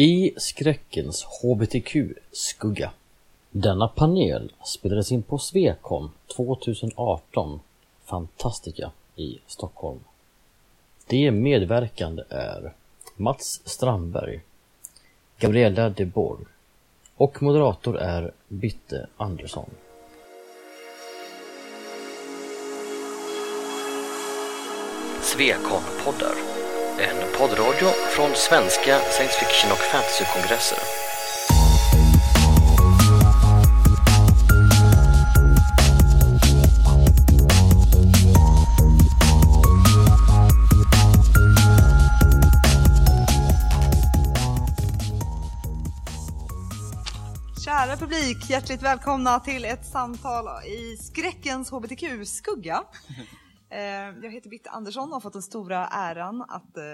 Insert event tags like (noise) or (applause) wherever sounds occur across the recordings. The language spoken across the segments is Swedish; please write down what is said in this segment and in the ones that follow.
I skräckens HBTQ-skugga. Denna panel spelades in på Svekon 2018, Fantastica i Stockholm. De medverkande är Mats Strandberg, Gabriella de Borg och moderator är Bitte Andersson. Svekon-poddar. En poddradio från svenska science fiction och fantasykongresser. Kära publik, hjärtligt välkomna till ett samtal i skräckens hbtq-skugga. Eh, jag heter Bitte Andersson och har fått den stora äran att eh,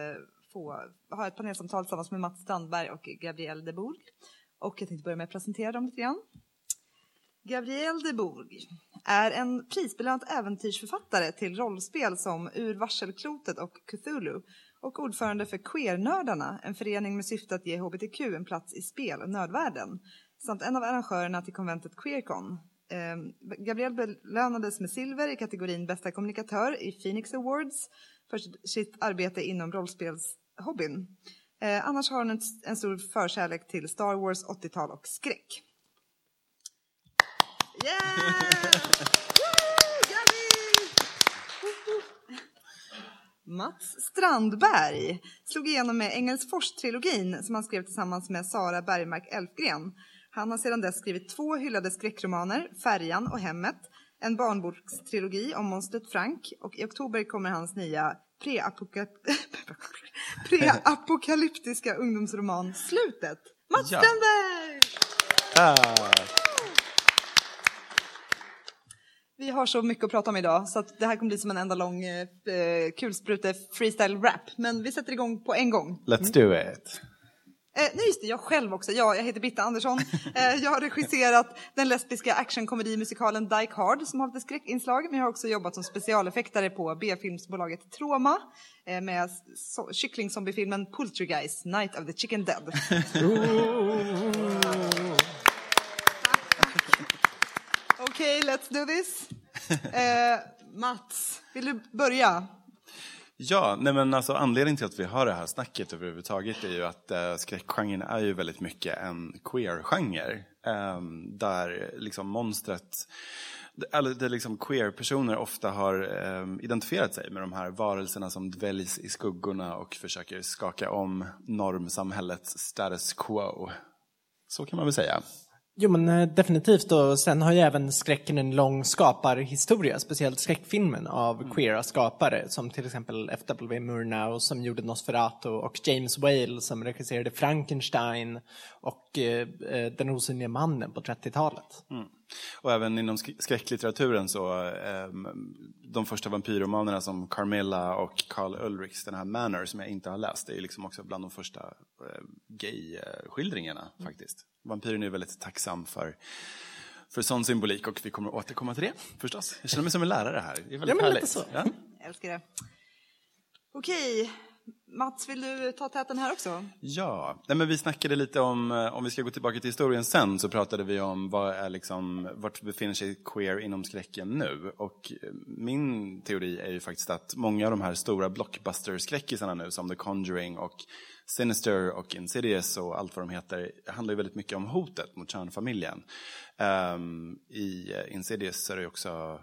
få ha ett panelsamtal tillsammans med Mats Strandberg och Gabrielle de Bourg. Och jag tänkte börja med att presentera dem lite grann. Gabrielle de Bourg är en prisbelönt äventyrsförfattare till rollspel som Ur varselklotet och Cthulhu och ordförande för Queernördarna, en förening med syfte att ge hbtq en plats i spel och nördvärlden, samt en av arrangörerna till konventet Queercon. Ehm, Gabriel belönades med silver i kategorin bästa kommunikatör i Phoenix Awards för sitt arbete inom rollspelshobbyn. Eh, annars har hon en, en stor förkärlek till Star Wars, 80-tal och skräck. Yeah! Woo, Gabi! Mats Strandberg slog igenom med Engelsfors-trilogin som han skrev tillsammans med Sara Bergmark Elfgren. Han har sedan dess skrivit två hyllade skräckromaner, Färjan och Hemmet, en barnbokstrilogi om monstret Frank och i oktober kommer hans nya preapoka- (laughs) preapokalyptiska ungdomsroman Slutet. Mats Ja. Strandberg! Ah, Vi har så mycket att prata om idag så det här kommer bli som en enda lång eh, kulsprute freestyle rap. Men vi sätter igång på en gång. let's do it. Eh, nej just det, jag själv också. Ja, jag heter Bitta Andersson. (laughs) Eh, jag har regisserat den lesbiska actionkomedimusikalen Die Hard som har lite skräckinslag. Men jag har också jobbat som specialeffektare på B-filmsbolaget Troma eh, med so- kycklingzombiefilmen Poultrygeist, Night of the Chicken Dead. (laughs) Okej, let's do this. Eh, Mats, vill du börja? Ja, nej men alltså anledningen till att vi har det här snacket överhuvudtaget är ju att eh, skräckgenren är ju väldigt mycket en queer-genre. Eh, där liksom monstret, eller där liksom queer-personer ofta har eh, identifierat sig med de här varelserna som dväljs i skuggorna och försöker skaka om normsamhällets status quo. Så kan man väl säga. Jo men eh, definitivt och sen har ju även skräcken en lång skaparhistoria, speciellt skräckfilmen av queera skapare som till exempel F.W. Murnau som gjorde Nosferatu och James Whale som regisserade Frankenstein och eh, eh, Den osynliga mannen på 30-talet. Och även inom sk- skräcklitteraturen så, ehm, de första vampyrromanerna som Carmilla och Carl Ulrichs, den här Manor som jag inte har läst, det är liksom också bland de första eh, gay-skildringarna faktiskt. Vampyren är väldigt tacksam för, för sån symbolik och vi kommer att återkomma till det förstås. Jag känner mig som en lärare här, det är väldigt Ja, men lite härligt. så. Ja. Jag älskar det. Okej, Mats, vill du ta täten här också? Ja, Nej, men vi snackade lite om, eh, om vi ska gå tillbaka till historien sen, så pratade vi om vad är liksom, vart befinner sig queer inom skräcken nu. Och eh, min teori är ju faktiskt att många av de här stora blockbuster-skräckisarna nu, som The Conjuring och Sinister och Insidious och allt vad de heter, handlar ju väldigt mycket om hotet mot kärnfamiljen. Um, I eh, Insidious så är det ju också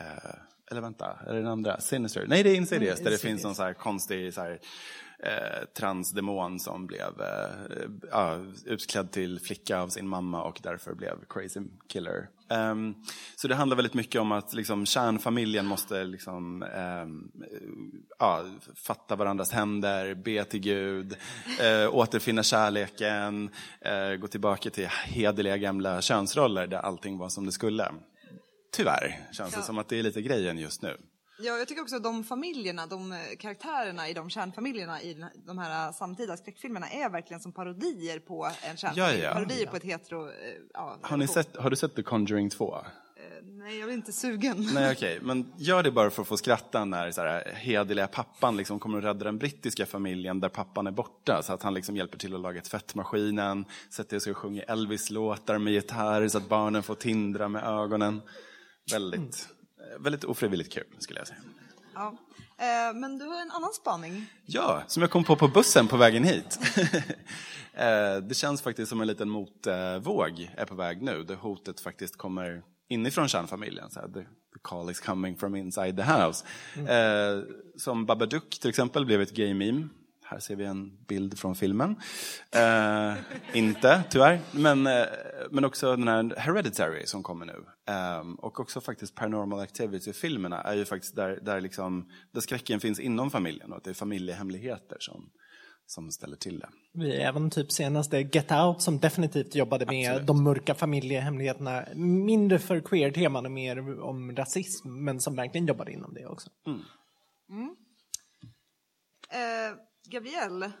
uh, eller vänta, är det den andra? Sinister? Nej, det är Insidious, där det finns någon så här konstig så här, eh, transdemon som blev eh, utklädd till flicka av sin mamma och därför blev crazy killer. Ehm, så det handlar väldigt mycket om att liksom, kärnfamiljen måste liksom, ehm, ja, fatta varandras händer, be till Gud, eh, återfinna kärleken, eh, gå tillbaka till hederliga gamla könsroller där allting var som det skulle. Tyvärr känns det Ja. som att det är lite grejen just nu. Ja, jag tycker också att de familjerna, de eh, karaktärerna i de kärnfamiljerna i de här samtida skräckfilmerna är verkligen som parodier på en kärnfamilj. Ja, ja. Parodier på ett hetero... eh, Ja, Har, ni sett, har du sett The Conjuring 2? Eh, nej, jag är inte sugen. Nej, okej. (laughs) Men gör det bara för att få skratta när så här, hederliga pappan liksom kommer att rädda den brittiska familjen där pappan är borta. Så att han liksom hjälper till att laga tvättmaskinen, sätter sig och sjunger Elvis-låtar med gitarr så att barnen får tindra med ögonen. Väldigt, eh, väldigt ofrivilligt kul, skulle jag säga. Ja. Eh, men du har en annan spaning. Ja, som jag kom på på bussen på vägen hit. (laughs) Eh, det känns faktiskt som en liten motvåg är på väg nu, där hotet faktiskt kommer inifrån kärnfamiljen. Så här, the, the call is coming from inside the house. Eh, som Babadook till exempel blev ett gay meme. Här ser vi en bild från filmen. Eh, inte, tyvärr. Men, eh, men också den här Hereditary som kommer nu. Eh, och också faktiskt Paranormal Activity-filmerna är ju faktiskt där, där, liksom, där skräcken finns inom familjen och att det är familjehemligheter som, som ställer till det. Vi även typ senaste Get Out som definitivt jobbade med Absolut. de mörka familjehemligheterna. Mindre för queer-teman och mer om rasism, men som verkligen jobbade inom det också. Eh, Gabrielle,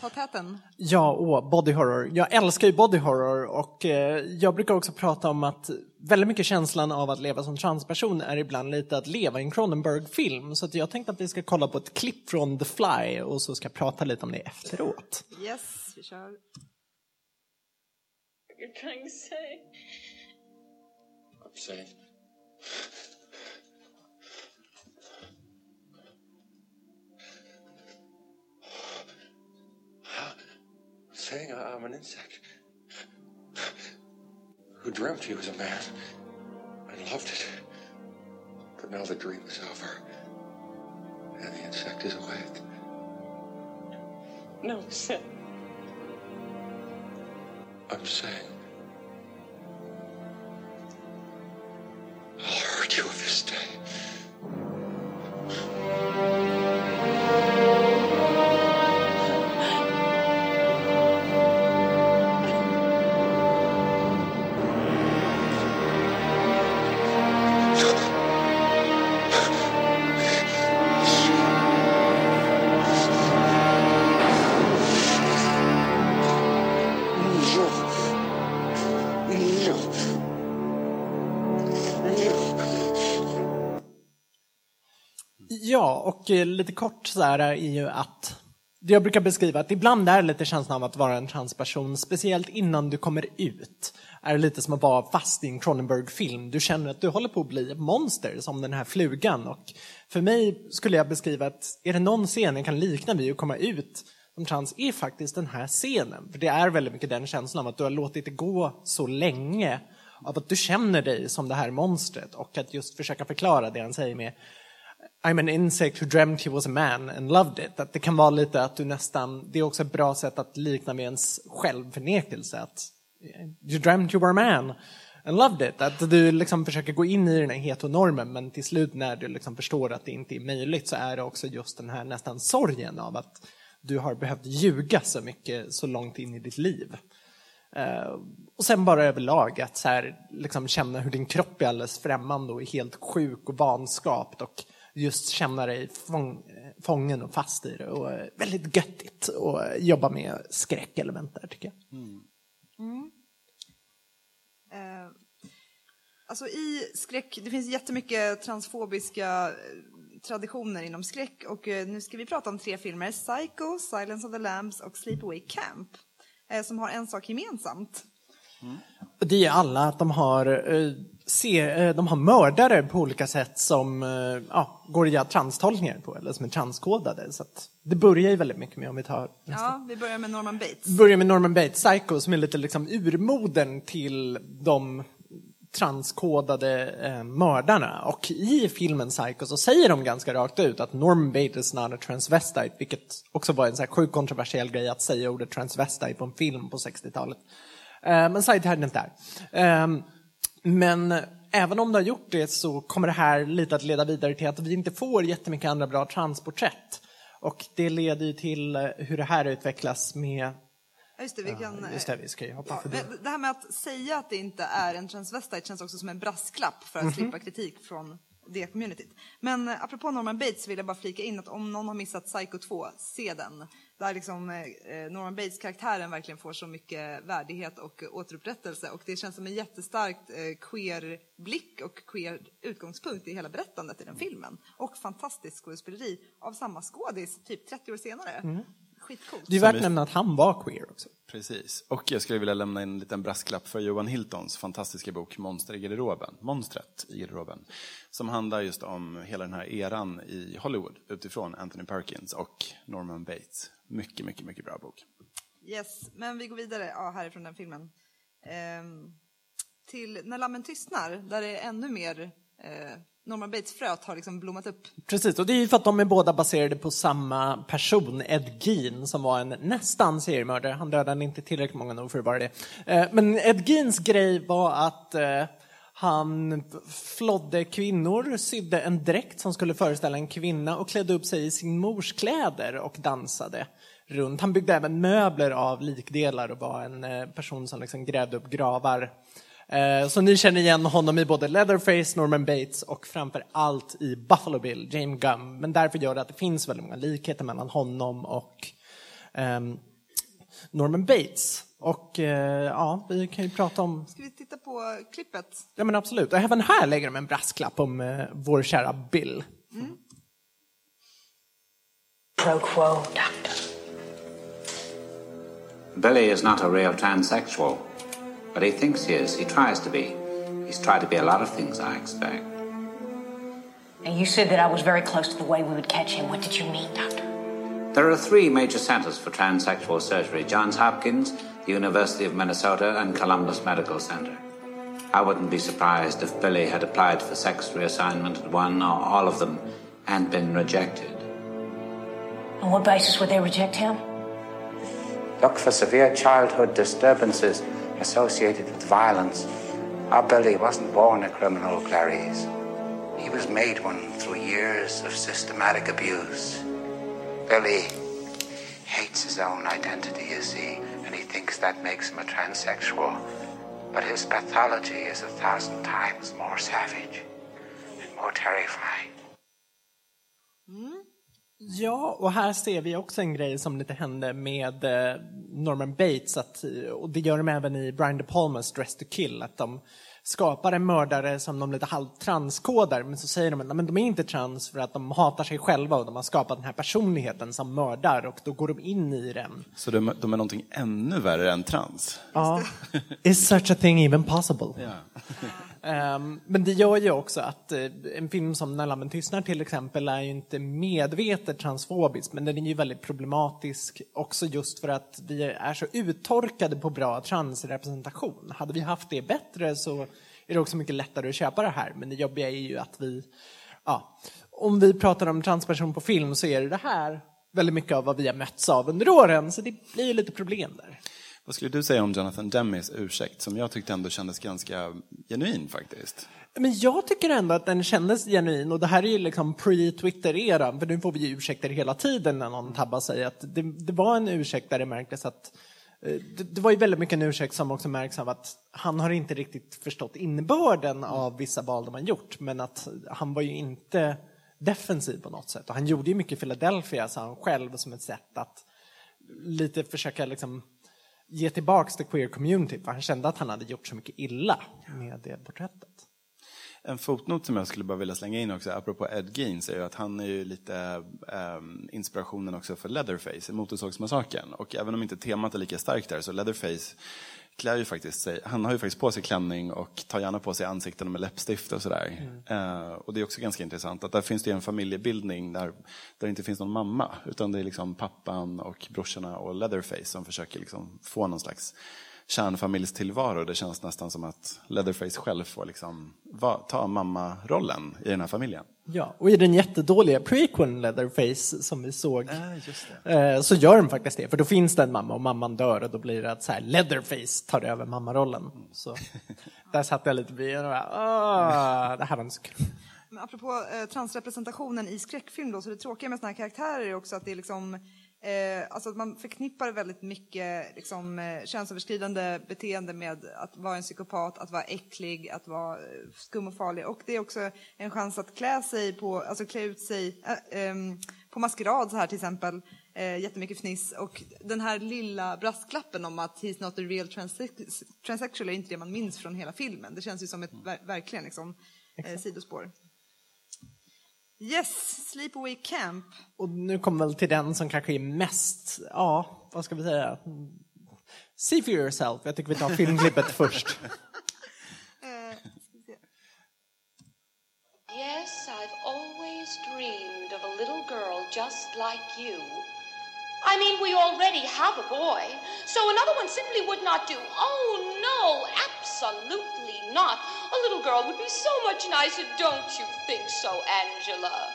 ta täten. Ja, och body horror. Jag älskar ju body horror och eh, jag brukar också prata om att väldigt mycket känslan av att leva som transperson är ibland lite att leva i en Cronenberg-film. Så att jag tänkte att vi ska kolla på ett klipp från The Fly och så ska jag prata lite om det efteråt. Yes, vi kör. you're trying to say. I'm saying. Saying I'm an insect who dreamt he was a man and loved it. But now the dream is over and the insect is awake. No, Sid. I'm saying. Och eh, lite kort så här är ju att det jag brukar beskriva att ibland är lite känslan av att vara en transperson, speciellt innan du kommer ut, är lite som att vara fast i en Cronenberg-film. Du känner att du håller på att bli ett monster, som den här flugan. Och för mig skulle jag beskriva att är det någon scen jag kan likna vid att komma ut som trans är faktiskt den här scenen. För det är väldigt mycket den känslan av att du har låtit det gå så länge av att du känner dig som det här monstret och att just försöka förklara det han säger med I'm an insect who dreamt he was a man and loved it. Att det kan vara lite att du nästan, det är också ett bra sätt att likna med ens självförnekelse. Att you dreamt you were a man and loved it. Att du liksom försöker gå in i den här heteronormen men till slut när du liksom förstår att det inte är möjligt så är det också just den här nästan sorgen av att du har behövt ljuga så mycket så långt in i ditt liv. Uh, och sen bara överlag att så här, liksom känna hur din kropp är alldeles främmande och är helt sjuk och vanskapt och just känna dig fång, fången och fast i det. Och eh, väldigt göttigt att jobba med skräckelement där tycker jag. Eh, alltså i skräck, det finns jättemycket transfobiska eh, traditioner inom skräck och eh, nu ska vi prata om tre filmer, Psycho, Silence of the Lambs och Sleepaway Camp, eh, som har en sak gemensamt. Och det är alla att de har, eh, se, eh, de har mördare på olika sätt som eh, ja, går att göra transtolkningar på eller som är transkodade. Så det börjar ju väldigt mycket med om vi tar Ja, vi börjar med Norman Bates. börjar med Norman Bates, Psycho, som är lite liksom urmodern till de transkodade eh, mördarna. Och i filmen Psycho så säger de ganska rakt ut att Norman Bates is not a transvestite, vilket också var en så här sjukt kontroversiell grej att säga ordet transvestite på en film på 60-talet. Eh, men sidehärden där. Eh, men även om det har gjort det så kommer det här lite att leda vidare till att vi inte får jättemycket andra bra transporträtt. Och det leder ju till eh, hur det här utvecklas med Ja, just det, vi kan... Just det, vi ska hoppa Ja, förbi. det här med att säga att det inte är en transvestite känns också som en brasklapp för att Mhm. slippa kritik från det communityt. Men eh, apropå Norman Bates vill jag bara flika in att om någon har missat Psycho 2, se den. där liksom eh, eh, Norman Bates-karaktären verkligen får så mycket värdighet och återupprättelse. Och det känns som en jättestarkt queer-blick och queer utgångspunkt i hela berättandet i den filmen. Och fantastiskt skådespeleri av samma skådis, typ 30 år senare. Mm. Skitcoolt. Det är värt att nämna att han var queer också. Precis. Och jag skulle vilja lämna en liten brasklapp för Johan Hiltons fantastiska bok Monster i garderoben, Monstret i garderoben. Som handlar just om hela den här eran i Hollywood utifrån Anthony Perkins och Norman Bates. Mycket, mycket, mycket bra bok. Yes, men vi går vidare ja, härifrån den filmen. Ehm, till När lammen tystnar, där det är ännu mer eh, Norman Bates-fröet har liksom blommat upp. Precis, och det är ju för att de är båda baserade på samma person, Ed Gein, som var en nästan seriemördare. Han dödade inte tillräckligt många nog för att vara det. Eh, men Ed Geins grej var att eh, han flodde kvinnor, sydde en dräkt som skulle föreställa en kvinna och klädde upp sig i sin mors kläder och dansade runt. Han byggde även möbler av likdelar och var en eh, person som liksom grävde upp gravar. Eh, Så ni känner igen honom i både Leatherface, Norman Bates och framför allt i Buffalo Bill, James Gum. Men därför gör det att det finns väldigt många likheter mellan honom och ehm, Norman Bates. Och eh, ja, vi kan ju prata om, Ska vi titta på klippet? ja men absolut, och även här lägger de en brasklapp om eh, vår kära Bill. Pro quo, Doctor. Billy is not a real transsexual, but he thinks he is. He tries to be. He's tried to be a lot of things, I expect. And you said that I was very close to the way we would catch him. What did you mean, Doctor? There are three major centers for transsexual surgery Johns Hopkins, the University of Minnesota, and Columbus Medical Center. I wouldn't be surprised if Billy had applied for sex reassignment at one or all of them and been rejected. On what basis would they reject him? Look for severe childhood disturbances associated with violence. Our Billy wasn't born a criminal, Clarice. He was made one through years of systematic abuse. Billy hates his own identity, you see, and he thinks that makes him a transsexual. But his pathology is a thousand times more savage and more terrifying. Ja, och här ser vi också en grej som lite hände med eh, Norman Bates, att, och det gör de även i Brian De Palmas Dress to Kill, att de skapar en mördare som de lite halvt transkodar, men så säger de att "Nej, men de är inte trans för att de hatar sig själva och de har skapat den här personligheten som mördar och då går de in i den. Så de, de är någonting ännu värre än trans. Ja. Is such a thing even possible? Ehm, Ehm, men det gör ju också att eh, en film som När lammen tystnar till exempel är ju inte medvetet transfobisk, men den är ju väldigt problematisk också just för att vi är så uttorkade på bra transrepresentation. Hade vi haft det bättre så är det också mycket lättare att köpa det här, men det jobbiga är ju att vi, ja, om vi pratar om transperson på film så är det det här väldigt mycket av vad vi har mötts av under åren, så det blir ju lite problem där. Vad skulle du säga om Jonathan Demis ursäkt, som jag tyckte ändå kändes ganska genuin faktiskt? Men jag tycker ändå att den kändes genuin och det här är ju liksom pre-Twitter-eran, för nu får vi ju ursäkter hela tiden när någon tabbar sig. Att det, det var en ursäkt där det märktes att eh, det, det var ju väldigt mycket en ursäkt som också märks av att han har inte riktigt förstått innebörden av vissa val de har gjort, men att han var ju inte defensiv på något sätt. Och han gjorde ju mycket Philadelphia, sa han själv, som ett sätt att lite försöka liksom ge tillbaks till queer community, för han kände att han hade gjort så mycket illa med det porträttet. En fotnot som jag skulle bara vilja slänga in också, apropå Ed Gein, är ju att han är ju lite um, inspirationen också för Leatherface i Motorsågsmassakern. Och även om inte temat är lika starkt där, så Leatherface klär ju faktiskt sig, han har ju faktiskt på sig klänning och tar gärna på sig ansikten med läppstift och sådär. Eh, och det är också ganska intressant att där finns det en familjebildning där, där det inte finns någon mamma, utan det är liksom pappan och brorsorna och Leatherface som försöker liksom få någon slags kärnfamiljstillvaro. Det känns nästan som att Leatherface själv får liksom va, ta mammarollen i den här familjen. Ja, och i den jättedåliga prequeln Leatherface som vi såg eh, så gör de faktiskt det, för då finns det en mamma och mamman dör och då blir det att så här, Leatherface tar över mammarollen. Så (laughs) där satt jag lite bredvid och bara, "Åh, det här var inte så kul. Men apropå eh, transrepresentationen i skräckfilm då, så det tråkiga med såna här karaktärer är också att det är liksom Eh, alltså att man förknippar väldigt mycket liksom, eh, könsöverskridande beteende med att vara en psykopat, att vara äcklig, att vara eh, skum och farlig. Och det är också en chans att klä sig på, alltså klä ut sig eh, ehm, på maskerad så här till exempel. Eh, jättemycket fniss och den här lilla brasklappen om att he's not a real transex- transsexual är inte det man minns från hela filmen. Det känns ju som ett ver- verkligen liksom, eh, sidospår. Yes, Sleepaway Camp. Och nu kommer väl till den som kanske är mest, ja, vad ska vi säga? See for yourself. Jag tycker vi tar filmklippet (laughs) först. Yes, I've always dreamed of a little girl just like you. I mean, we already have a boy, so another one simply would not do. Oh, no, absolutely not. A little girl would be so much nicer, don't you think so, Angela?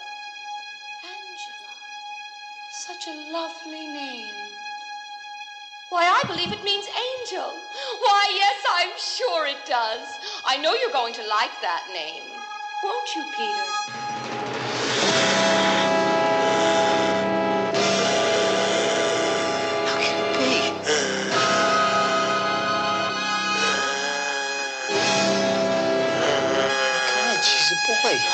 Angela. Such a lovely name. Why, I believe it means angel. Why, yes, I'm sure it does. I know you're going to like that name. Won't you, Peter? She's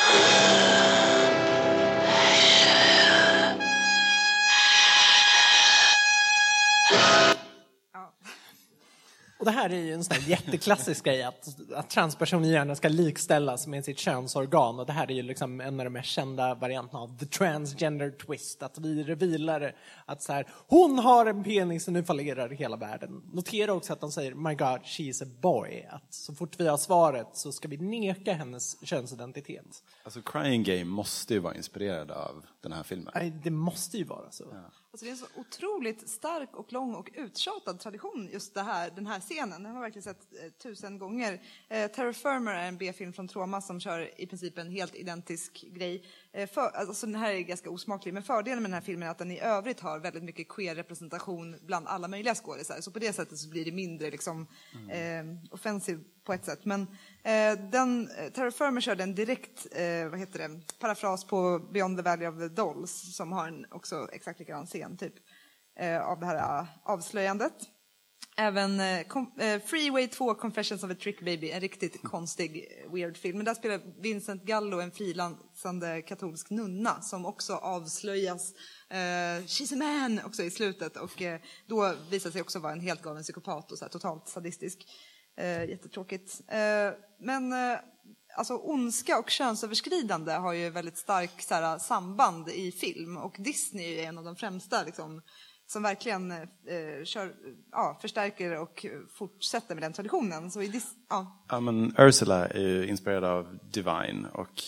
Och det här är ju en sån jätteklassisk grej att, att transpersoner gärna ska likställas med sitt könsorgan och det här är ju liksom en av de mest kända varianterna av the transgender twist, att vi revealar att så här, hon har en penis och nu fallerar hela världen. Notera också att de säger my god, she is a boy, att så fort vi har svaret så ska vi neka hennes könsidentitet. Alltså Crying Game måste ju vara inspirerad av den här filmen. Nej, Det måste ju vara så. Alltså det är en så otroligt stark och lång och uttjatad tradition, just det här, den här scenen. Den har jag verkligen sett eh, tusen gånger. Eh, Terror Firmer är en B-film från Troma som kör i princip en helt identisk grej. Eh, för, alltså den här är ganska osmaklig, men fördelen med den här filmen är att den i övrigt har väldigt mycket queer-representation bland alla möjliga skådisar. Så på det sättet så blir det mindre liksom, eh, offensiv på ett sätt. Men eh, den, eh, Terror Firmer körde en direkt eh, vad heter det, parafras på Beyond the Valley of the Dolls som har en också exakt likadan scen typ, eh, av det här eh, avslöjandet. Även eh, eh, Freeway 2 Confessions of a Trick Baby, en riktigt konstig, weird film. Men där spelar Vincent Gallo en frilansande katolsk nunna som också avslöjas, eh, she's a man, också i slutet. Och eh, då visar sig också vara en helt galen psykopat och så här, totalt sadistisk. Eh, jättetråkigt. Eh, men eh, alltså ondska och könsöverskridande har ju väldigt starkt samband i film och Disney är en av de främsta liksom, som verkligen eh, kör, ja, förstärker och fortsätter med den traditionen. Så i ja, Ja, men Ursula är ju inspirerad av Divine och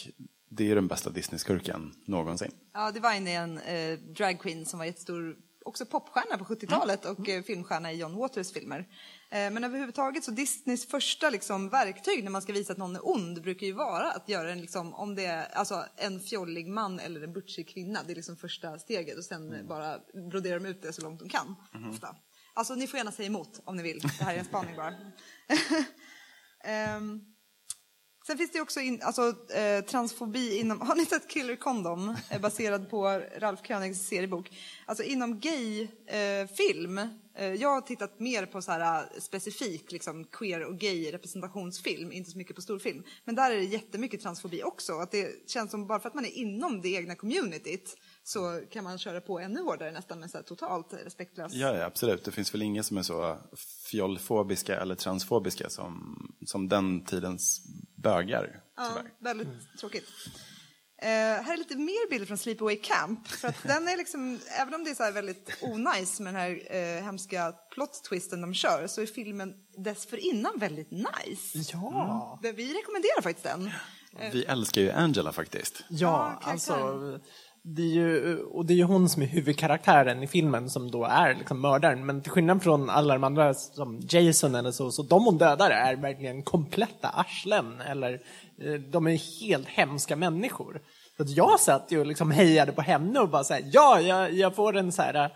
det är den bästa Disney-skurken någonsin. ja, Divine är en eh, dragqueen som var jättestor också popstjärna på 70-talet och eh, filmstjärna i John Waters filmer. Eh, men överhuvudtaget så Disneys första liksom, verktyg när man ska visa att någon är ond brukar ju vara att göra en, liksom, om det är alltså, en fjollig man eller en butchig kvinna. Det är liksom första steget och sen eh, bara broderar de ut det så långt de kan. Ofta. Alltså ni får gärna säga emot om ni vill. Det här är en spaning bara. (laughs) Ehm, Sen finns det också in, alltså, eh, transfobi inom... (laughs) Har ni sett Killer Condom? Eh, baserad på Ralf Königs seriebok. Alltså inom gay-film. Eh, eh, jag har tittat mer på så här, eh, specifik liksom, queer och gay-representationsfilm, inte så mycket på storfilm. Men där är det jättemycket transfobi också. Att det känns som bara för att man är inom det egna communityt så kan man köra på ännu hårdare nästan med så här, totalt respektlös... Ja, ja, absolut. Det finns väl inga som är så fjollfobiska eller transfobiska som, som den tidens bögar, Ja, tyvärr. väldigt tråkigt. Eh, här är lite mer bilder från Sleepaway Camp. För att den är liksom, även om det är så här väldigt onajs med den här eh, hemska plot-twisten de kör, så är filmen dessförinnan väldigt nice. Ja. Det- Vi rekommenderar faktiskt den. Vi älskar ju Angela faktiskt. Ja, Ja, alltså det är ju, och det är ju hon som är huvudkaraktären i filmen som då är liksom mördaren. Men till skillnad från alla de andra som Jason eller så, så de hon dödar är verkligen kompletta arslen. Eller eh, de är helt hemska människor. Så att jag satt ju och liksom hejade på henne och bara såhär, ja, jag, jag får en så här eh,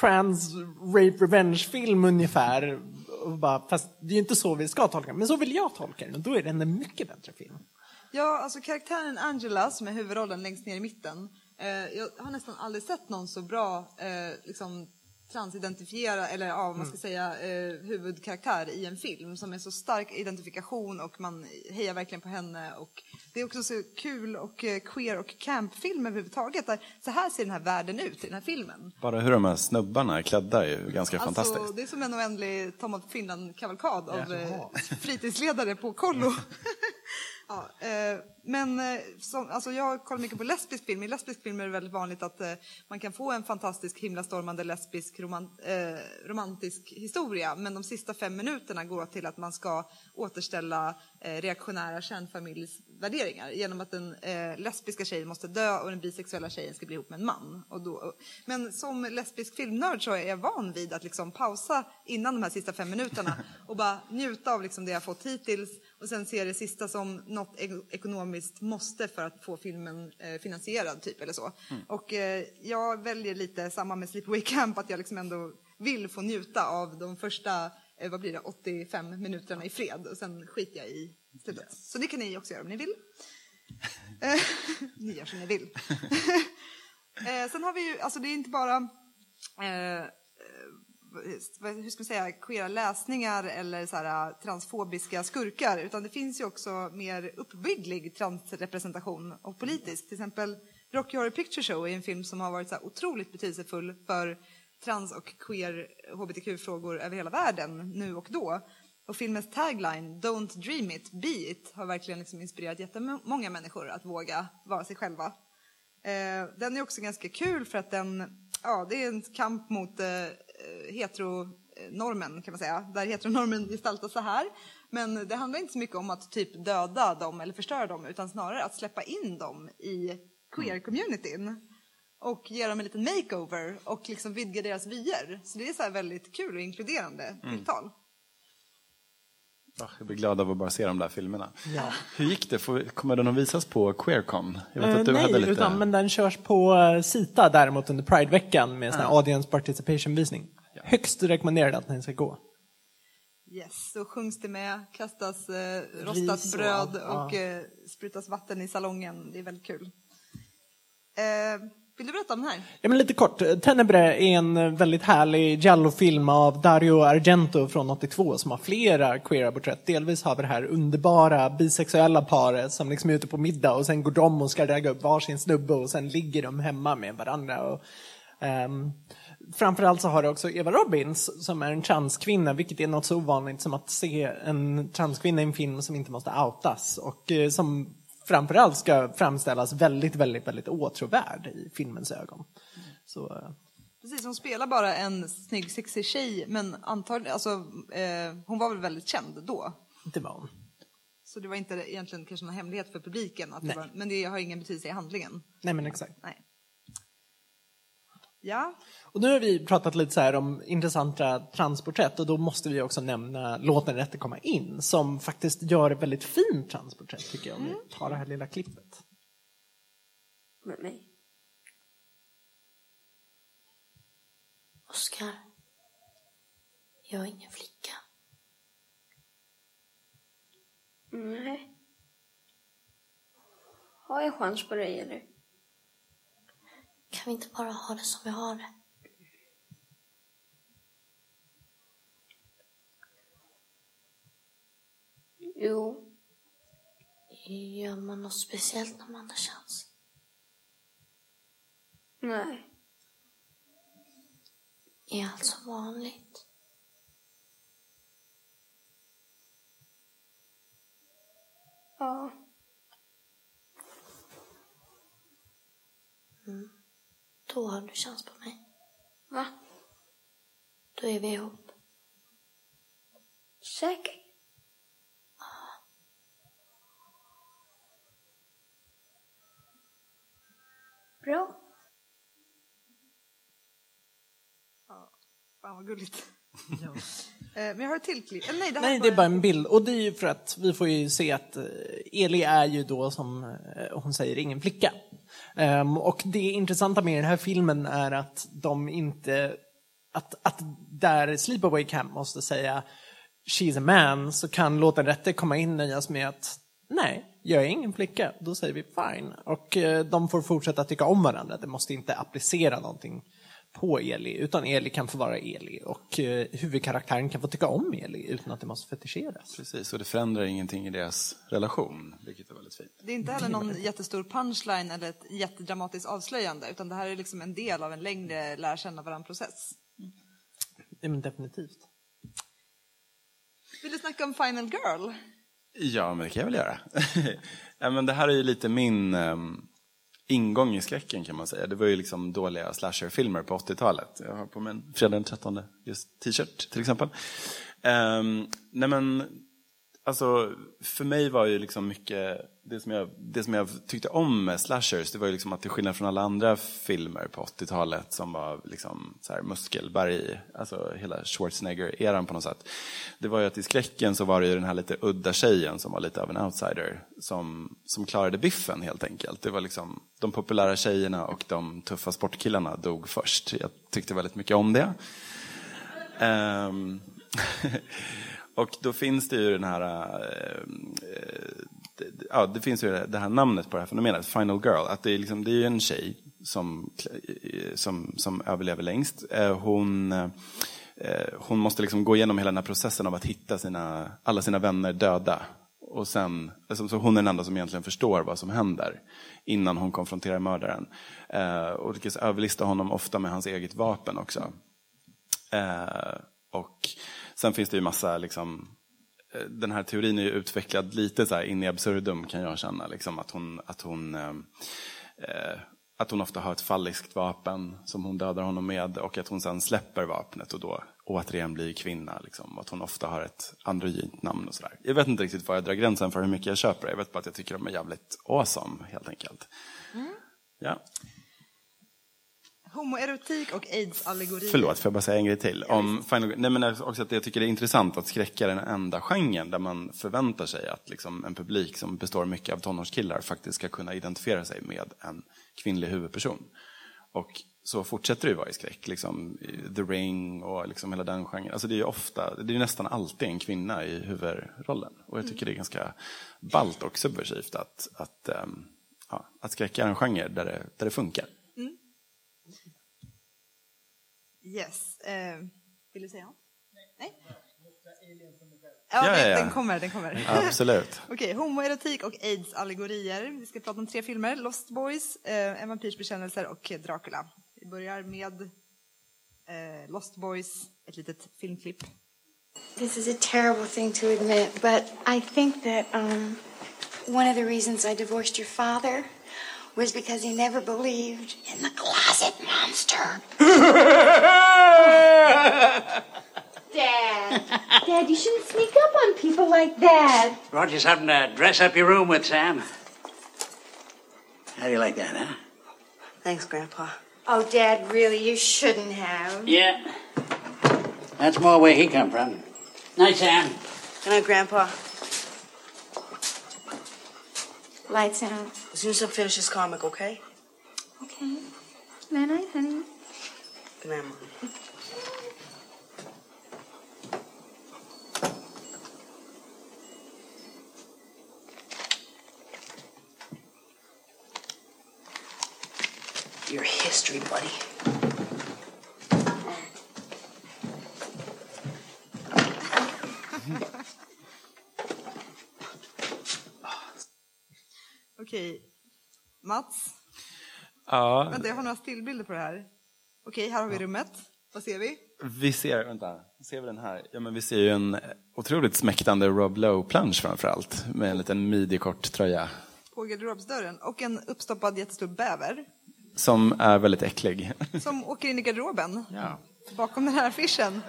trans rape revenge-film ungefär. Och bara, fast det är ju inte så vi ska tolka den, men så vill jag tolka den och då är den en mycket bättre film. Ja, alltså karaktären Angela som är huvudrollen längst ner i mitten. Eh, jag har nästan aldrig sett någon så bra eh, liksom, transidentifiera, eller ja, man ska säga, eh, huvudkaraktär i en film som är så stark identifikation och man hejar verkligen på henne. Och det är också så kul och eh, queer och campfilm överhuvudtaget. Där, så här ser den här världen ut i den här filmen. Bara hur de här snubbarna är klädda är ju ganska Alltså, fantastiskt. det är som en oändlig Tom of Finland-kavalkad av eh, fritidsledare på kollo. (laughs) (laughs) ja, eh, men eh, som, alltså jag kollar mycket på lesbisk film. I lesbisk film är det väldigt vanligt att eh, man kan få en fantastisk himlastormande lesbisk roman, eh, romantisk historia men de sista fem minuterna går till att man ska återställa reaktionära kärnfamiljsvärderingar genom att den lesbiska tjejen måste dö och den bisexuella tjejen ska bli ihop med en man. Och då, men som lesbisk filmnörd så är jag van vid att liksom pausa innan de här sista fem minuterna (laughs) och bara njuta av liksom det jag fått hittills och sen se det sista som något e- ekonomiskt måste för att få filmen eh, finansierad typ eller så. Och eh, jag väljer lite samma med Sleepaway (laughs) Camp att jag liksom ändå vill få njuta av de första eh, vad blir det, 85 minuterna i fred och sen skiter jag i slutet. Så det kan ni också göra om ni vill. (laughs) (laughs) Ni gör som ni vill. sen har vi ju, alltså det är inte bara eh, hur ska man säga, queera läsningar eller så här, äh, transfobiska skurkar, utan det finns ju också mer uppbygglig transrepresentation och politisk. Till exempel Rocky Horror Picture Show är en film som har varit så här otroligt betydelsefull för trans och queer hbtq-frågor över hela världen nu och då. Och filmens tagline, Don't dream it, be it, har verkligen liksom inspirerat jättemånga människor att våga vara sig själva. Eh, den är också ganska kul för att den, ja, det är en kamp mot eh, heteronormen kan man säga, där heteronormen gestaltas så här. Men det handlar inte så mycket om att typ döda dem eller förstöra dem utan snarare att släppa in dem i queer-communityn och ge dem en liten makeover och liksom vidga deras vyer. Så det är så här väldigt kul och inkluderande. Ah, Jag blir glad av att bara se de där filmerna. Ja. Hur gick det? Kommer den att visas på Queercon? Jag vet Eh, att du nej, hade lite... utan, men den körs på eh, Sita däremot under Pride-veckan med en Ja. audience participation-visning. Högst rekommenderad att ni ska gå. Yes, så sjungs det med, kastas eh, rostat Ris och bröd allt, ja. och eh, sprutas vatten i salongen. Det är väldigt kul. Eh, vill du berätta om den här? Ja, men lite kort. Tenebre är en väldigt härlig Giallo-film av Dario Argento från 82 som har flera queera porträtt. Delvis har vi det här underbara bisexuella paret som liksom är ute på middag och sen går de och ska ragga upp varsin snubbe och sen ligger de hemma med varandra. Och, um, framförallt så har du också Eva Robbins som är en transkvinna, vilket är något så ovanligt som att se en transkvinna i en film som inte måste outas och eh, som framförallt ska framställas väldigt, väldigt, väldigt åtråvärd i filmens ögon. Så, eh, Precis, hon spelar bara en snygg, sexig tjej, men antagligen, alltså, eh, hon var väl väldigt känd då. det var hon. Så det var inte egentligen kanske någon hemlighet för publiken, att det var, men det har ingen betydelse i handlingen. Nej men exakt. Nej. Ja, Och nu har vi pratat lite så här om intressanta transporträtt och då måste vi också nämna Låt den rätte komma in som faktiskt gör ett väldigt fint transporträtt tycker jag om vi tar det här lilla klippet. Med mig. Oskar. Jag är ingen flicka. Nej. Har jag chans på dig eller? Kan vi inte bara ha det som vi har det? Jo. Gör man något speciellt när man har chans? Nej. Är allt som vanligt? Ja. Då har du chans på mig. Va? Då är vi ihop. Säker? Bra. fan vad gulligt. Men jag har ett till klipp. Eller nej, det Nej, det är bara en bild. Och det är ju för att vi får ju se att eh, Eli är ju då, som eh, hon säger, ingen flicka. Ehm, och det intressanta med den här filmen är att de inte... Att, att där Sleepaway Camp måste säga She's a man, så kan Låt den rätte komma in nöjas med att Nej, jag är ingen flicka. Då säger vi fine. Och eh, de får fortsätta tycka om varandra. Det måste inte applicera någonting på Eli, utan Eli kan få vara Eli och eh, huvudkaraktären kan få tycka om Eli utan att det måste fetischeras. Precis, och det förändrar ingenting i deras relation, vilket är väldigt fint. Det är inte heller någon jättestor punchline eller ett jättedramatiskt avslöjande utan det här är liksom en del av en längre lära känna varandra-process. Ja, men definitivt. Vill du snacka om Final Girl? Ja, men det kan jag väl göra. (laughs) men det här är ju lite min um, ingång i skräcken kan man säga. Det var ju liksom dåliga slasherfilmer på 80-talet. Jag har på mig en fredag den 13 just t-shirt till exempel. Um, nej men, alltså för mig var ju liksom mycket, det som, jag, det som jag tyckte om med slashers, det var ju liksom att till skillnad från alla andra filmer på 80-talet som var liksom så här muskelberg, alltså hela Schwarzenegger-eran på något sätt. Det var ju att i skräcken så var det ju den här lite udda tjejen som var lite av en outsider, som, som klarade biffen helt enkelt. Det var liksom de populära tjejerna och de tuffa sportkillarna dog först. Jag tyckte väldigt mycket om det. Um, (laughs) och då finns det ju den här, eh, eh, ja det finns ju det här namnet på det här fenomenet, Final Girl, att det är, liksom, det är ju en tjej som, eh, som, som överlever längst. Hon, hon måste liksom gå igenom hela den här processen av att hitta sina, alla sina vänner döda. Och sen, alltså, så hon är den enda som egentligen förstår vad som händer innan hon konfronterar mördaren. Eh, och lyckas överlista honom ofta med hans eget vapen också. Eh, och sen finns det ju massa, liksom, eh, den här teorin är ju utvecklad lite så här in i absurdum kan jag känna. Liksom, att hon, att hon eh, eh, att hon ofta har ett falliskt vapen som hon dödar honom med och att hon sen släpper vapnet och då återigen blir kvinna. Liksom, att hon ofta har ett androgynt namn och sådär. Jag vet inte riktigt var jag drar gränsen för hur mycket jag köper. Jag vet bara att jag tycker de är jävligt awesome helt enkelt. Mm. Ja. Homoerotik och aids-allegorier. Förlåt, får jag bara säga en grej till? Om Final... Nej, men också att jag tycker det är intressant att skräck är den enda genren där man förväntar sig att liksom, en publik som består mycket av tonårskillar faktiskt ska kunna identifiera sig med en kvinnlig huvudperson. Och så fortsätter det ju vara i skräck. Liksom, The Ring och liksom hela den genren. Alltså det är ofta, det är nästan alltid en kvinna i huvudrollen. Och jag tycker det är ganska ballt och subversivt att, att, um, ja, att skräck är en genre där det, där det funkar. Mm. Yes. Eh, vill du säga något? Nej. Ja, Ja, ja, ja. den kommer, den kommer. Absolut. (laughs) Okej, homoerotik och aids-allegorier. Vi ska prata om tre filmer. Lost Boys, eh, En vampyrs bekännelser och Dracula. Vi börjar med eh, Lost Boys, ett litet filmklipp. This is a terrible thing to admit, but I think that um, one of the reasons I divorced your father was because he never believed in the closet monster. (laughs) Dad, (laughs) Dad, you shouldn't sneak up on people like that. Roger's having to dress up your room with Sam. How do you like that, huh? Thanks, Grandpa. Oh, Dad, really, you shouldn't have. Yeah. That's more where he come from. Night, Sam. Good night, Grandpa. Lights out. As soon as I finish this comic, okay? Okay. Night, night, honey. Good night, Mom. Ja, Vänta, jag har några stillbilder på det här. Okej, här har vi rummet. Vad ser vi? vi ser, vänta, ser vi den här? Ja, men vi ser ju en otroligt smäktande Rob Lowe-plansch framför allt. Med en liten midjekort tröja. På garderobsdörren. Och en uppstoppad jättestor bäver. Som är väldigt äcklig. Som åker in i garderoben. Ja. Bakom den här affischen.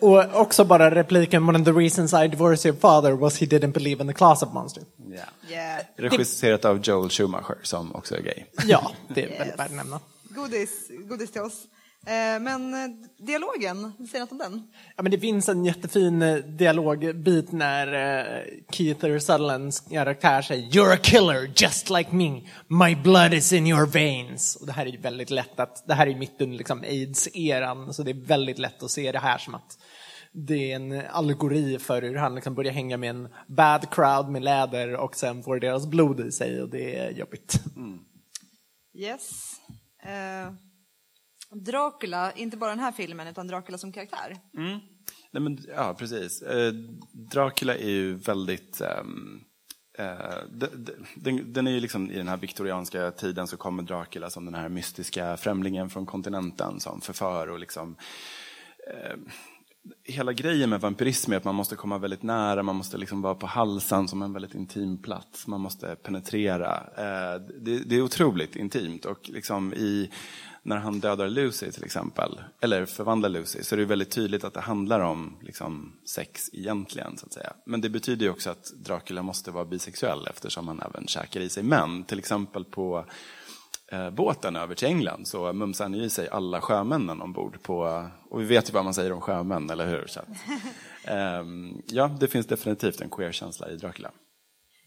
Och också bara repliken, one of the reasons I divorced your father was he didn't believe in the closet monster. Ja. Yeah. Regisserat av Joel Schumacher som också är gay. Ja, det är Yes. väldigt värt att nämna. Godis, godis till oss. Eh, men eh, dialogen, vill du säga något om den? Ja, men det finns en jättefin eh, dialogbit när Keith Sutherlands karaktär säger You're a killer just like me. My blood is in your veins. Och det här är ju väldigt lätt att, det här är mitt under liksom aids-eran, så det är väldigt lätt att se det här som att det är en allegori för hur han liksom börjar hänga med en bad crowd med läder och sen får deras blod i sig och det är jobbigt. Yes. Eh, Dracula, inte bara den här filmen, utan Dracula som karaktär. Mm. Nej, men, ja, precis. Eh, Dracula är ju väldigt... Um, eh, den, den är ju liksom i den här viktorianska tiden så kommer Dracula som den här mystiska främlingen från kontinenten som förför och liksom... Eh, hela grejen med vampyrism är att man måste komma väldigt nära, man måste liksom vara på halsen som en väldigt intim plats, man måste penetrera. Eh, det, det är otroligt intimt och liksom i, när han dödar Lucy till exempel, eller förvandlar Lucy, så är det väldigt tydligt att det handlar om liksom, sex egentligen. så att säga. Men det betyder ju också att Dracula måste vara bisexuell eftersom han även käkar i sig män. Till exempel på eh, båten över till England så mumsar han ju i sig alla sjömännen ombord på, och vi vet ju vad man säger om sjömän, eller hur? Så att, (laughs) eh, ja, det finns definitivt en queer-känsla i Dracula.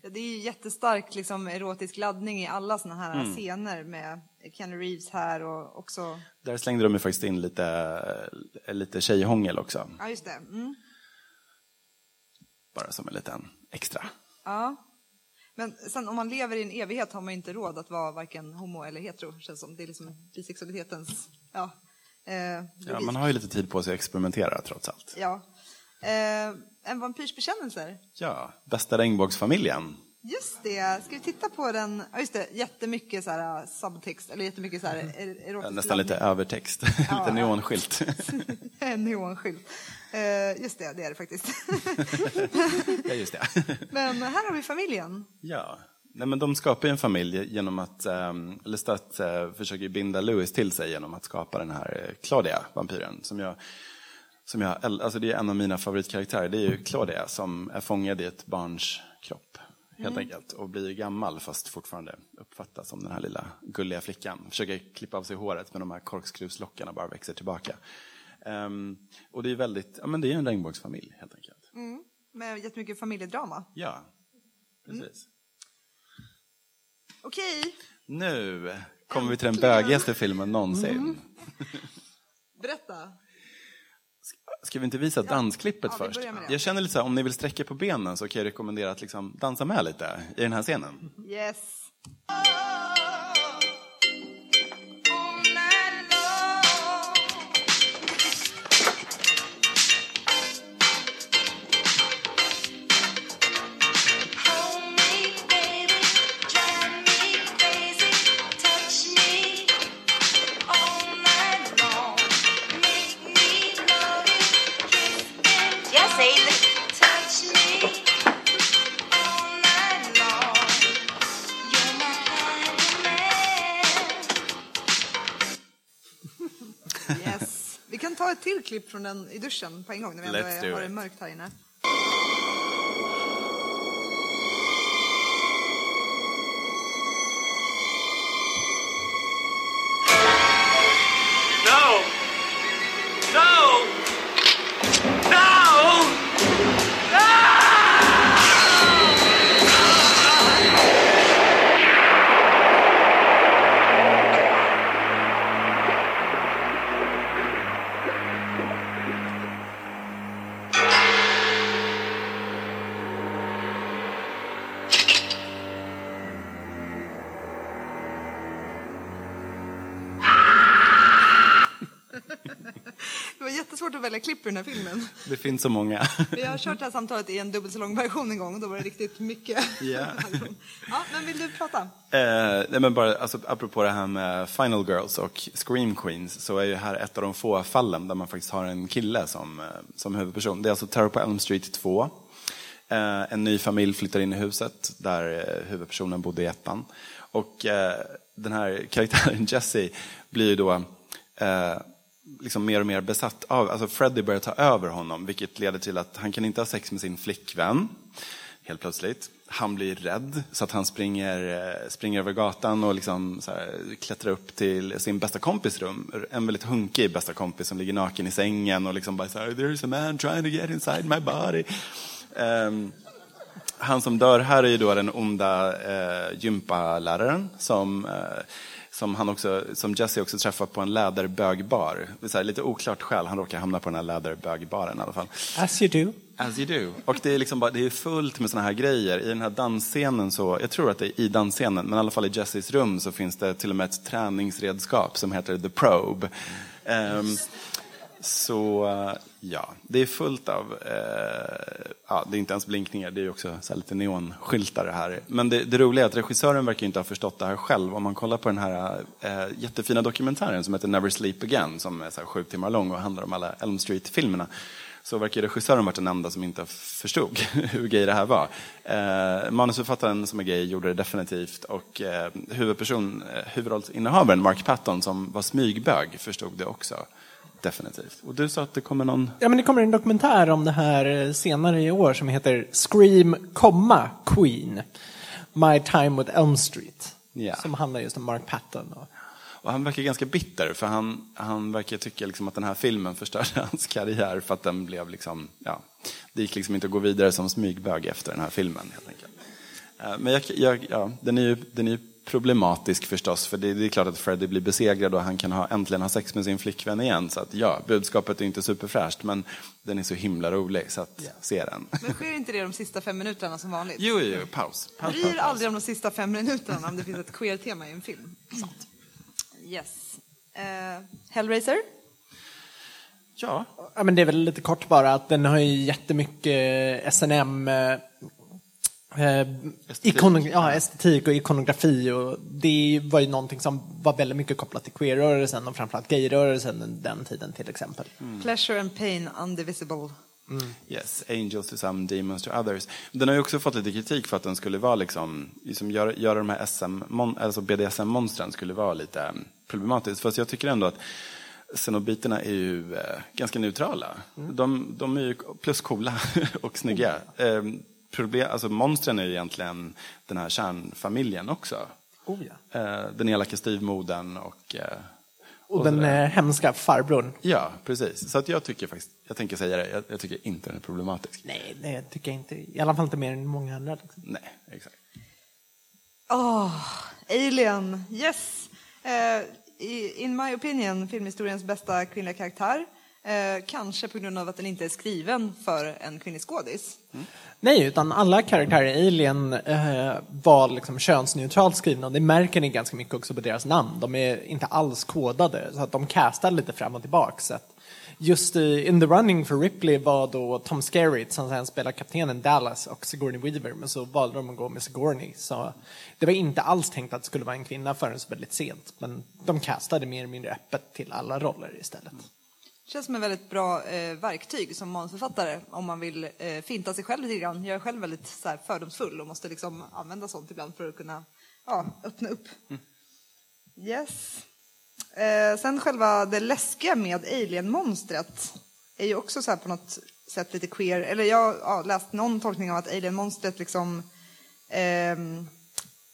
Ja, Det är ju jättestark liksom, erotisk laddning i alla såna här Mm. scener med Keanu Reeves här och också... Där slängde de ju faktiskt in lite, eh, lite tjejhångel också, Ja, just det. Mm. bara som en liten extra. Ja. Men sen om man lever i en evighet har man inte råd att vara varken homo eller hetero. Känns som. Det är liksom bisexualitetens... Ja, eh, Ja, man har ju lite tid på sig att experimentera trots allt. Ja. Eh, en vampyrs bekännelser. Ja, bästa regnbågsfamiljen. Just det. Ska vi titta på den? Ja, just det. Jättemycket så här, uh, subtext, eller jättemycket så här, er- erotisk Nästan lite övertext, Ja, (laughs) lite neonskylt. (laughs) En neonskylt. Eh, just det, det är det faktiskt. (laughs) ja, just det. Men här har vi familjen. Ja, Nej, men de skapar ju en familj genom att, um, Lestat uh, försöker binda Louis till sig genom att skapa den här eh, Claudia, vampyren. Som jag, som jag, alltså det är en av mina favoritkaraktärer, det är ju Claudia som är fångad i ett barns kropp. Helt Mm. enkelt. Och blir gammal fast fortfarande uppfattas som den här lilla gulliga flickan. Försöker klippa av sig håret men de här korkskruvslockarna bara växer tillbaka. Ehm, och det är väldigt, ja men det är en regnbågsfamilj helt enkelt. Mm. Med jättemycket familjedrama. Ja, precis. Okej, Nu kommer vi till den bögigaste filmen någonsin. Mm. berätta. Ska vi inte visa dansklippet Ja, först? Jag känner lite så här, om ni vill sträcka på benen så kan jag rekommendera att liksom dansa med lite i den här scenen. Yes. Från den i duschen på en gång när vi ändå Let's är, har det mörkt här inne. Jättesvårt att välja klipp ur den här filmen. Det finns så många. Vi har kört det här samtalet i en dubbelt så lång version en gång och då var det riktigt mycket. Ja. (laughs) ja, men vill du prata? Eh, nej men bara, alltså, apropå det här med Final Girls och Scream Queens så är ju här ett av de få fallen där man faktiskt har en kille som, eh, som huvudperson. Det är alltså Terror på Elm Street 2. Eh, en ny familj flyttar in i huset där eh, huvudpersonen bodde i ettan. Och eh, den här karaktären (laughs) Jesse blir ju då eh, liksom mer och mer besatt av, alltså Freddy börjar ta över honom vilket leder till att han kan inte ha sex med sin flickvän helt plötsligt. Han blir rädd så att han springer, eh, springer över gatan och liksom så här, klättrar upp till sin bästa kompis rum. En väldigt hunkig bästa kompis som ligger naken i sängen och liksom bara så här, there's a man trying to get inside my body. Um, han som dör här är ju då den onda eh, gympaläraren som, eh, som, han också, som Jesse också träffar på en läderbögbar. Så här, lite oklart skäl, han råkar hamna på den här läderbögbaren i alla fall. As you do. As you do. Och det är, liksom bara, det är fullt med såna här grejer. I den här dansscenen, så, jag tror att det är i dansscenen, men i alla fall i Jessys rum så finns det till och med ett träningsredskap som heter The Probe. Ehm, så eh, ja, det är fullt av, eh, ja, det är inte ens blinkningar, det är också så här lite neonskyltar det här. Men det, det roliga är att regissören verkar inte ha förstått det här själv. Om man kollar på den här eh, jättefina dokumentären som heter Never Sleep Again, som är så här sju timmar lång och handlar om alla Elm Street-filmerna så verkar regissören varit den enda som inte förstod (laughs) hur gay det här var. Eh, manusförfattaren som är gay gjorde det definitivt och eh, huvudperson, eh, huvudrollsinnehavaren Mark Patton som var smygbög förstod det också. Definitivt. Och du sa att det kommer någon... Ja, men det kommer en dokumentär om det här eh, senare i år som heter Scream, Queen. My time with Elm Street. Ja. Som handlar just om Mark Patton. Och... Och han verkar ganska bitter, för han, han verkar tycka liksom att den här filmen förstörde (laughs) hans karriär för att den blev liksom, ja, det gick liksom inte att gå vidare som smygbög efter den här filmen helt enkelt. Eh, Men jag, jag, ja, den är ju, den är ju problematisk förstås, för det, det är klart att Freddie blir besegrad och han kan ha, äntligen ha sex med sin flickvän igen. Så att ja, budskapet är inte superfräscht, men den är så himla rolig, så att se den. Men sker inte det de sista fem minuterna som vanligt? Jo, jo, paus. paus, Bryr aldrig om de sista fem minuterna om det finns ett queer-tema i en film. Sant. Yes. Eh, Hellraiser? Ja. ja, men det är väl lite kort bara att den har ju jättemycket SNM eh, ikon, ja, estetik och ikonografi och det var ju någonting som var väldigt mycket kopplat till queer-rörelsen och framförallt gay-rörelsen den tiden till exempel. Pleasure and pain undivisible. Yes, angels to some, demons to others. Den har ju också fått lite kritik för att den skulle vara liksom, liksom göra, göra de här SM, alltså BDSM-monstren skulle vara lite mm, problematiskt. Fast jag tycker ändå att Cenobiterna är ju eh, ganska neutrala. De, de är ju plus coola (laughs) och snygga. Eh, problem, alltså monstren är ju egentligen den här kärnfamiljen också. Oh, ja. eh, den elaka styvmodern och... Eh, Och den sådär. eh, hemska farbrorn. Ja, precis. Så att jag tycker faktiskt, jag tänker säga det, jag, jag tycker inte den är problematisk. Nej, det tycker jag inte. I alla fall inte mer än många andra. Liksom. Nej, exakt. Åh, Alien, yes! I- in my opinion, filmhistoriens bästa kvinnliga karaktär. Eh, kanske på grund av att den inte är skriven för en kvinnlig skådis. Mm. Nej, utan alla karaktärer i Alien eh, var liksom könsneutralt skrivna. Det märker ni ganska mycket också på deras namn. De är inte alls kodade, så att de castar lite fram och tillbaka. Just i In the Running för Ripley var då Tom Skerritt som sen spelar kaptenen Dallas och Sigourney Weaver, men så valde de att gå med Sigourney. Så det var inte alls tänkt att det skulle vara en kvinna förrän så väldigt sent, men de castade mer eller mindre öppet till alla roller istället. Känns som ett väldigt bra eh, verktyg som manusförfattare om man vill eh, finta sig själv lite grann. Jag är själv väldigt så här, fördomsfull och måste liksom använda sånt ibland för att kunna ja, öppna upp. Yes. Eh, sen själva det läskiga med alien-monstret är ju också så på något sätt lite queer. Eller jag har ja, läst någon tolkning av att alien-monstret liksom ehm,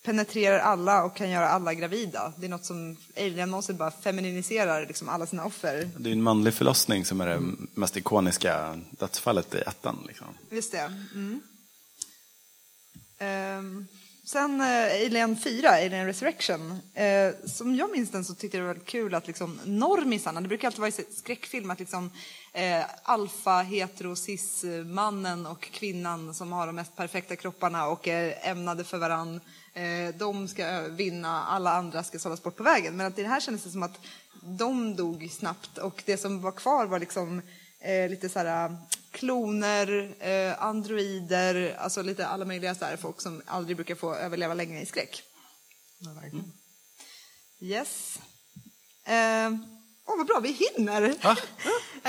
penetrerar alla och kan göra alla gravida. Det är något som alien-monstret bara femininiserar liksom alla sina offer. Det är en manlig förlossning som är det mest ikoniska dödsfallet i ettan. Liksom. Just det. Mm. Ehm, sen eh, Alien 4, Alien Resurrection. Eh, som jag minns den så tyckte jag det var väldigt kul att liksom normisarna, det brukar alltid vara i skräckfilm att liksom eh, alfa, hetero, cis mannen och kvinnan som har de mest perfekta kropparna och är ämnade för varann. Eh, de ska vinna, alla andra ska sållas bort på vägen. Men att i det här kändes det som att de dog snabbt och det som var kvar var liksom eh, lite så här kloner, eh, androider, alltså lite alla möjliga så här folk som aldrig brukar få överleva länge i skräck. Yes. Eh, Åh, vad bra, vi hinner!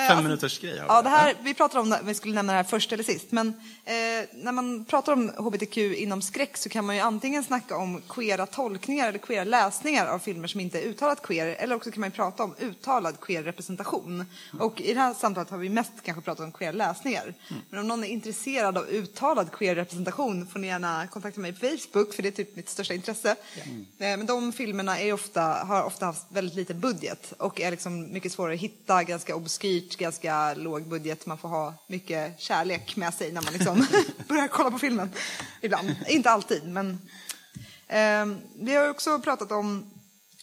Fem minuters grej. Ja, det här, vi pratade om vi skulle nämna det här först eller sist, men eh, när man pratar om hbtq inom skräck så kan man ju antingen snacka om queera tolkningar eller queera läsningar av filmer som inte är uttalat queer, eller också kan man prata om uttalad queer representation. Och i det här samtalet har vi mest kanske pratat om queer läsningar. Men om någon är intresserad av uttalad queer representation får ni gärna kontakta mig på Facebook, för det är typ mitt största intresse. Eh, Men de filmerna är ofta, har ofta haft väldigt liten budget och är liksom mycket svårare att hitta, ganska obskyrt, ganska låg budget. Man får ha mycket kärlek med sig när man liksom (laughs) börjar kolla på filmen. Ibland, inte alltid, men eh, vi har också pratat om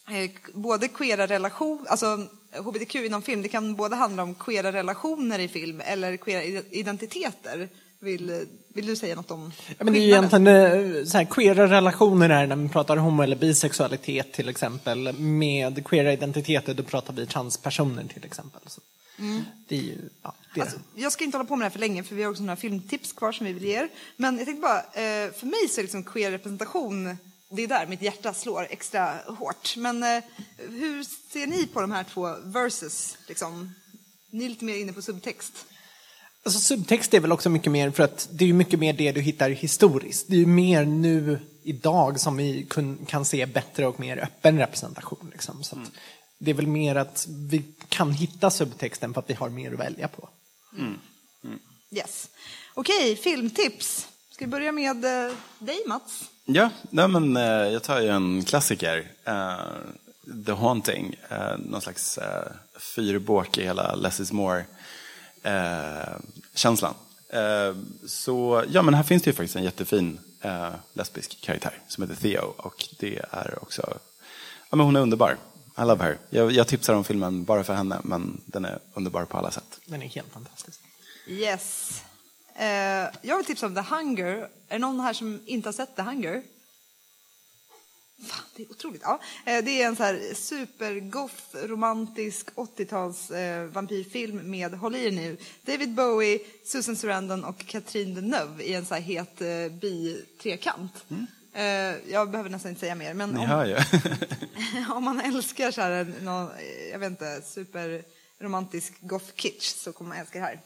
eh, både queera relation, alltså hbtq inom film, det kan både handla om queera relationer i film eller queera ide- identiteter. Vill, vill du säga något om Ja, men det är ju egentligen eh, så här, queera relationer är när man pratar homo eller bisexualitet till exempel. Med queera identiteter då pratar vi transpersoner till exempel. Så Mm. det är ju, ja, det Alltså, jag ska inte hålla på med det här för länge för vi har också några filmtips kvar som vi vill ge er. Men jag tänkte bara, eh, för mig så är liksom queer representation, det är där mitt hjärta slår extra hårt. Men eh, hur ser ni på de här två verses? Liksom? Ni är lite mer inne på subtext. Alltså subtext är väl också mycket mer för att det är mycket mer det du hittar historiskt. Det är ju mer nu idag som vi kun, kan se bättre och mer öppen representation. Liksom. Så att Det är väl mer att vi kan hitta subtexten för att vi har mer att välja på. Yes. Okej, filmtips. Ska vi börja med eh, dig Mats? Ja, nej men, eh, jag tar ju en klassiker. eh, The Haunting. Uh, någon slags uh, fyrbåk i hela Less is more-känslan. så ja, men här finns det ju faktiskt en jättefin eh, lesbisk karaktär som heter Theo. Och det är också, ja men hon är underbar. I love her. Jag, jag tipsar om filmen bara för henne, men den är underbar på alla sätt. Den är helt fantastisk. Yes. Eh, jag vill tipsa om The Hunger. Är det någon här som inte har sett The Hunger? Fan, det är otroligt. Ja. Eh, det är en så här supergoth, romantisk 80-tals eh, vampyrfilm med, håll i er nu, David Bowie, Susan Sarandon och Catherine Deneuve i en så här het eh, bi-trekant. Eh, jag behöver nästan inte säga mer. Men Ni om, hör ju. (laughs) om man älskar så här, någon, eh, jag vet inte, superromantisk goth kitsch så kommer man älska det här.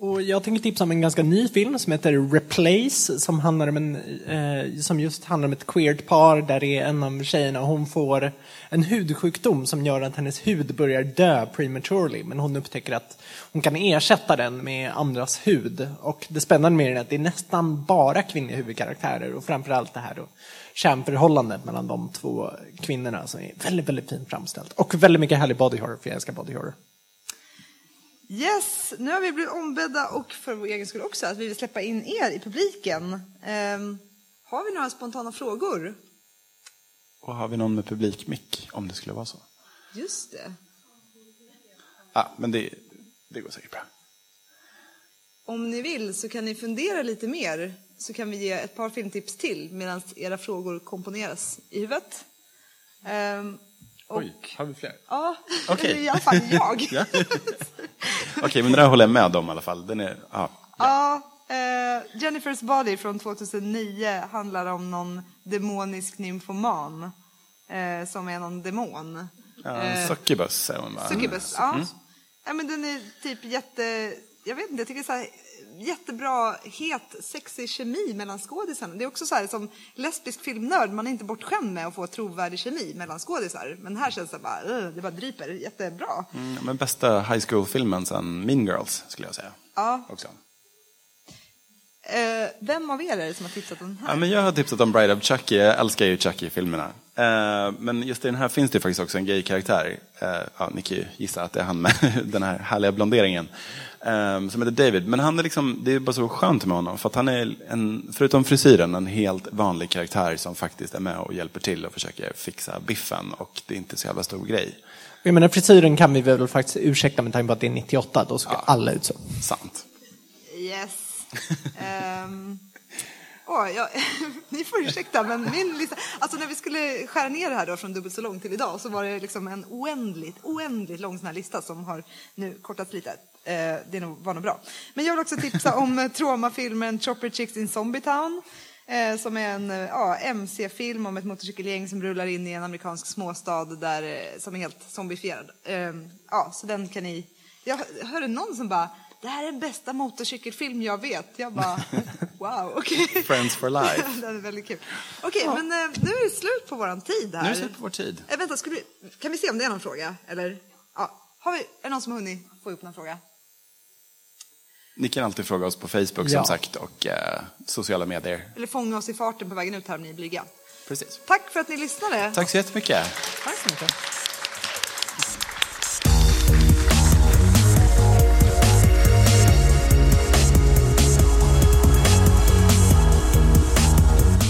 Och jag tänker tipsa om en ganska ny film som heter Replace som, handlar om en, eh, som just handlar om ett queert par där det är en av tjejerna och hon får en hudsjukdom som gör att hennes hud börjar dö prematurely men hon upptäcker att hon kan ersätta den med andras hud. Och det spännande med den är att det är nästan bara kvinnliga huvudkaraktärer och framförallt det här då kärnförhållandet mellan de två kvinnorna som är väldigt, väldigt fint framställt. Och väldigt mycket härlig body horror, för jag älskar body horror. Yes, nu har vi blivit ombedda och för vår egen skull också att vi vill släppa in er i publiken. Ehm, har vi några spontana frågor? Och har vi någon med publikmick, om det skulle vara så? Just det. Ja, men det, det går säkert bra. Om ni vill så kan ni fundera lite mer så kan vi ge ett par filmtips till medan era frågor komponeras i huvudet. Ehm, och, Oj, har vi fler? Ja, Okej. eller (laughs) i alla fall jag. (laughs) (laughs) Okej, men det där håller jag med om i alla fall. Den är, ja. Ja, eh, Jennifer's Body från 2009 handlar om någon demonisk nymfoman eh, som är någon demon. Ja, Eh, Succubus säger man va? Succubus, ja. Mm. ja. men den är typ jätte, jag vet inte, jag tycker så här, jättebra, het, sexig kemi mellan skådisarna. Det är också så här som lesbisk filmnörd, man är inte bortskämd med att få trovärdig kemi mellan skådisar. Men här känns det bara, det bara dryper, jättebra. Mm, men bästa high school-filmen sen Mean Girls, skulle jag säga. Ja. Också. Eh, vem av er är det som har tipsat om den här? Ja, men jag har tipsat om Bride of Chucky, jag älskar ju Chucky-filmerna. Eh, men just i den här finns det faktiskt också en gay-karaktär. Eh, ja, ni kan ju gissa att det är han med (laughs) den här härliga blonderingen. Som heter David. Men han är liksom, det är bara så skönt med honom. För att han är, en, förutom frisyren, en helt vanlig karaktär som faktiskt är med och hjälper till och försöker fixa biffen. Och det är inte så jävla stor grej. Jag menar frisyren kan vi väl faktiskt ursäkta med tanke på att det är 98, då ska alla ut så. Sant. Yes. (laughs) um, oh, jag, (laughs) ni får ursäkta, men min lista... Alltså när vi skulle skära ner det här då från dubbelt så långt till idag så var det liksom en oändligt, oändligt lång sån här lista som har nu kortats lite. Uh, det var nog bra. Men jag vill också tipsa om eh, traumafilmen Chopper Chicks in Zombietown. town” eh, som är en eh, ja, MC-film om ett motorcykelgäng som rullar in i en amerikansk småstad där, som är helt zombifierad. Ehm, ja, så den kan ni... Jag hörde någon som bara det här är den bästa motorcykelfilm jag vet. Jag bara, (laughs) wow, okej. Friends for life. (laughs) Den är väldigt kul. Okej, men eh, nu är det slut på våran tid här. Nu är det slut på vår tid. Eh, vänta, vi, kan vi se om det är någon fråga? Eller? Ja, har vi, är det någon som har hunnit få upp någon fråga? Ni kan alltid fråga oss på Facebook Ja. som sagt och eh, sociala medier. Eller fånga oss i farten på vägen ut här om ni är blyga. Precis. Tack för att ni lyssnade. Tack så jättemycket. Tack så mycket.